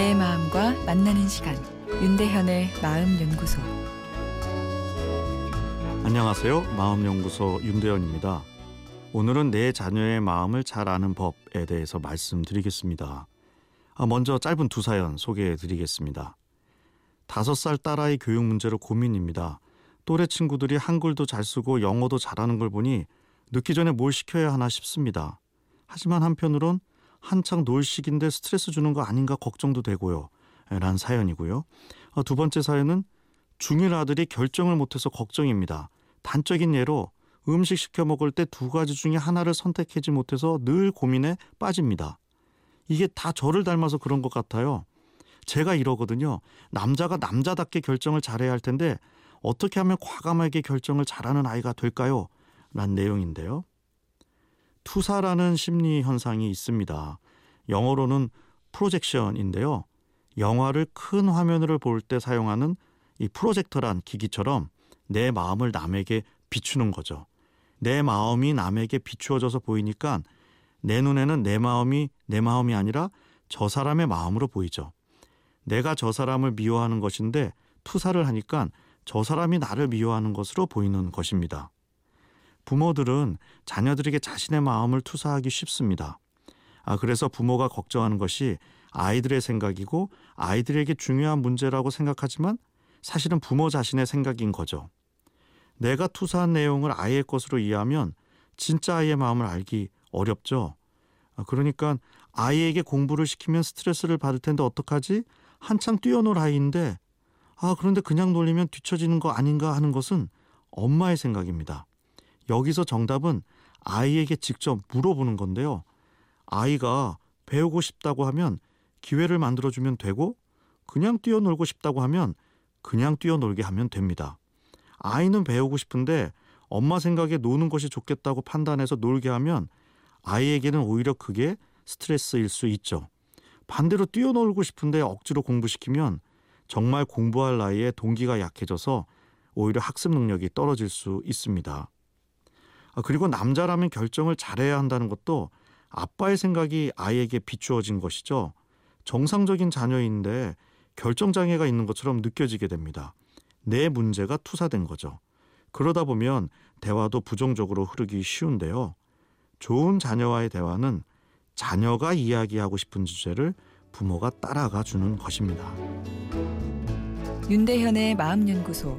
마음과 만나는 시간 윤대현의 마음 연구소 안녕하세요. 마음 연구소 윤대현입니다. 오늘은 내 자녀의 마음을 잘 아는 법에 대해서 말씀드리겠습니다. 아, 먼저 짧은 두 사연 소개해 드리겠습니다. 다섯 살 딸아이 교육 문제로 고민입니다. 또래 친구들이 한글도 잘 쓰고 영어도 잘하는 걸 보니 늦기 전에 뭘 시켜야 하나 싶습니다. 하지만 한편으론 한창 놀 시기인데 스트레스 주는 거 아닌가 걱정도 되고요. 란 사연이고요. 아, 두 번째 사연은 중1 아들이 결정을 못해서 걱정입니다. 단적인 예로 음식 시켜 먹을 때 두 가지 중에 하나를 선택하지 못해서 늘 고민에 빠집니다. 이게 다 저를 닮아서 그런 것 같아요. 제가 이러거든요. 남자가 남자답게 결정을 잘해야 할 텐데 어떻게 하면 과감하게 결정을 잘하는 아이가 될까요? 란 내용인데요. 투사라는 심리 현상이 있습니다. 영어로는 프로젝션인데요. 영화를 큰 화면으로 볼 때 사용하는 이 프로젝터란 기기처럼 내 마음을 남에게 비추는 거죠. 내 마음이 남에게 비추어져서 보이니까 내 눈에는 내 마음이 내 마음이 아니라 저 사람의 마음으로 보이죠. 내가 저 사람을 미워하는 것인데 투사를 하니까 저 사람이 나를 미워하는 것으로 보이는 것입니다. 부모들은 자녀들에게 자신의 마음을 투사하기 쉽습니다. 아, 그래서 부모가 걱정하는 것이 아이들의 생각이고 아이들에게 중요한 문제라고 생각하지만 사실은 부모 자신의 생각인 거죠. 내가 투사한 내용을 아이의 것으로 이해하면 진짜 아이의 마음을 알기 어렵죠. 아, 그러니까 아이에게 공부를 시키면 스트레스를 받을 텐데 어떡하지? 한창 뛰어놀 아이인데 아 그런데 그냥 놀리면 뒤처지는 거 아닌가 하는 것은 엄마의 생각입니다. 여기서 정답은 아이에게 직접 물어보는 건데요. 아이가 배우고 싶다고 하면 기회를 만들어주면 되고 그냥 뛰어놀고 싶다고 하면 그냥 뛰어놀게 하면 됩니다. 아이는 배우고 싶은데 엄마 생각에 노는 것이 좋겠다고 판단해서 놀게 하면 아이에게는 오히려 그게 스트레스일 수 있죠. 반대로 뛰어놀고 싶은데 억지로 공부시키면 정말 공부할 나이에 동기가 약해져서 오히려 학습 능력이 떨어질 수 있습니다. 아, 그리고 남자라면 결정을 잘해야 한다는 것도 아빠의 생각이 아이에게 비추어진 것이죠. 정상적인 자녀인데 결정장애가 있는 것처럼 느껴지게 됩니다. 내 문제가 투사된 거죠. 그러다 보면 대화도 부정적으로 흐르기 쉬운데요. 좋은 자녀와의 대화는 자녀가 이야기하고 싶은 주제를 부모가 따라가 주는 것입니다. 윤대현의 마음연구소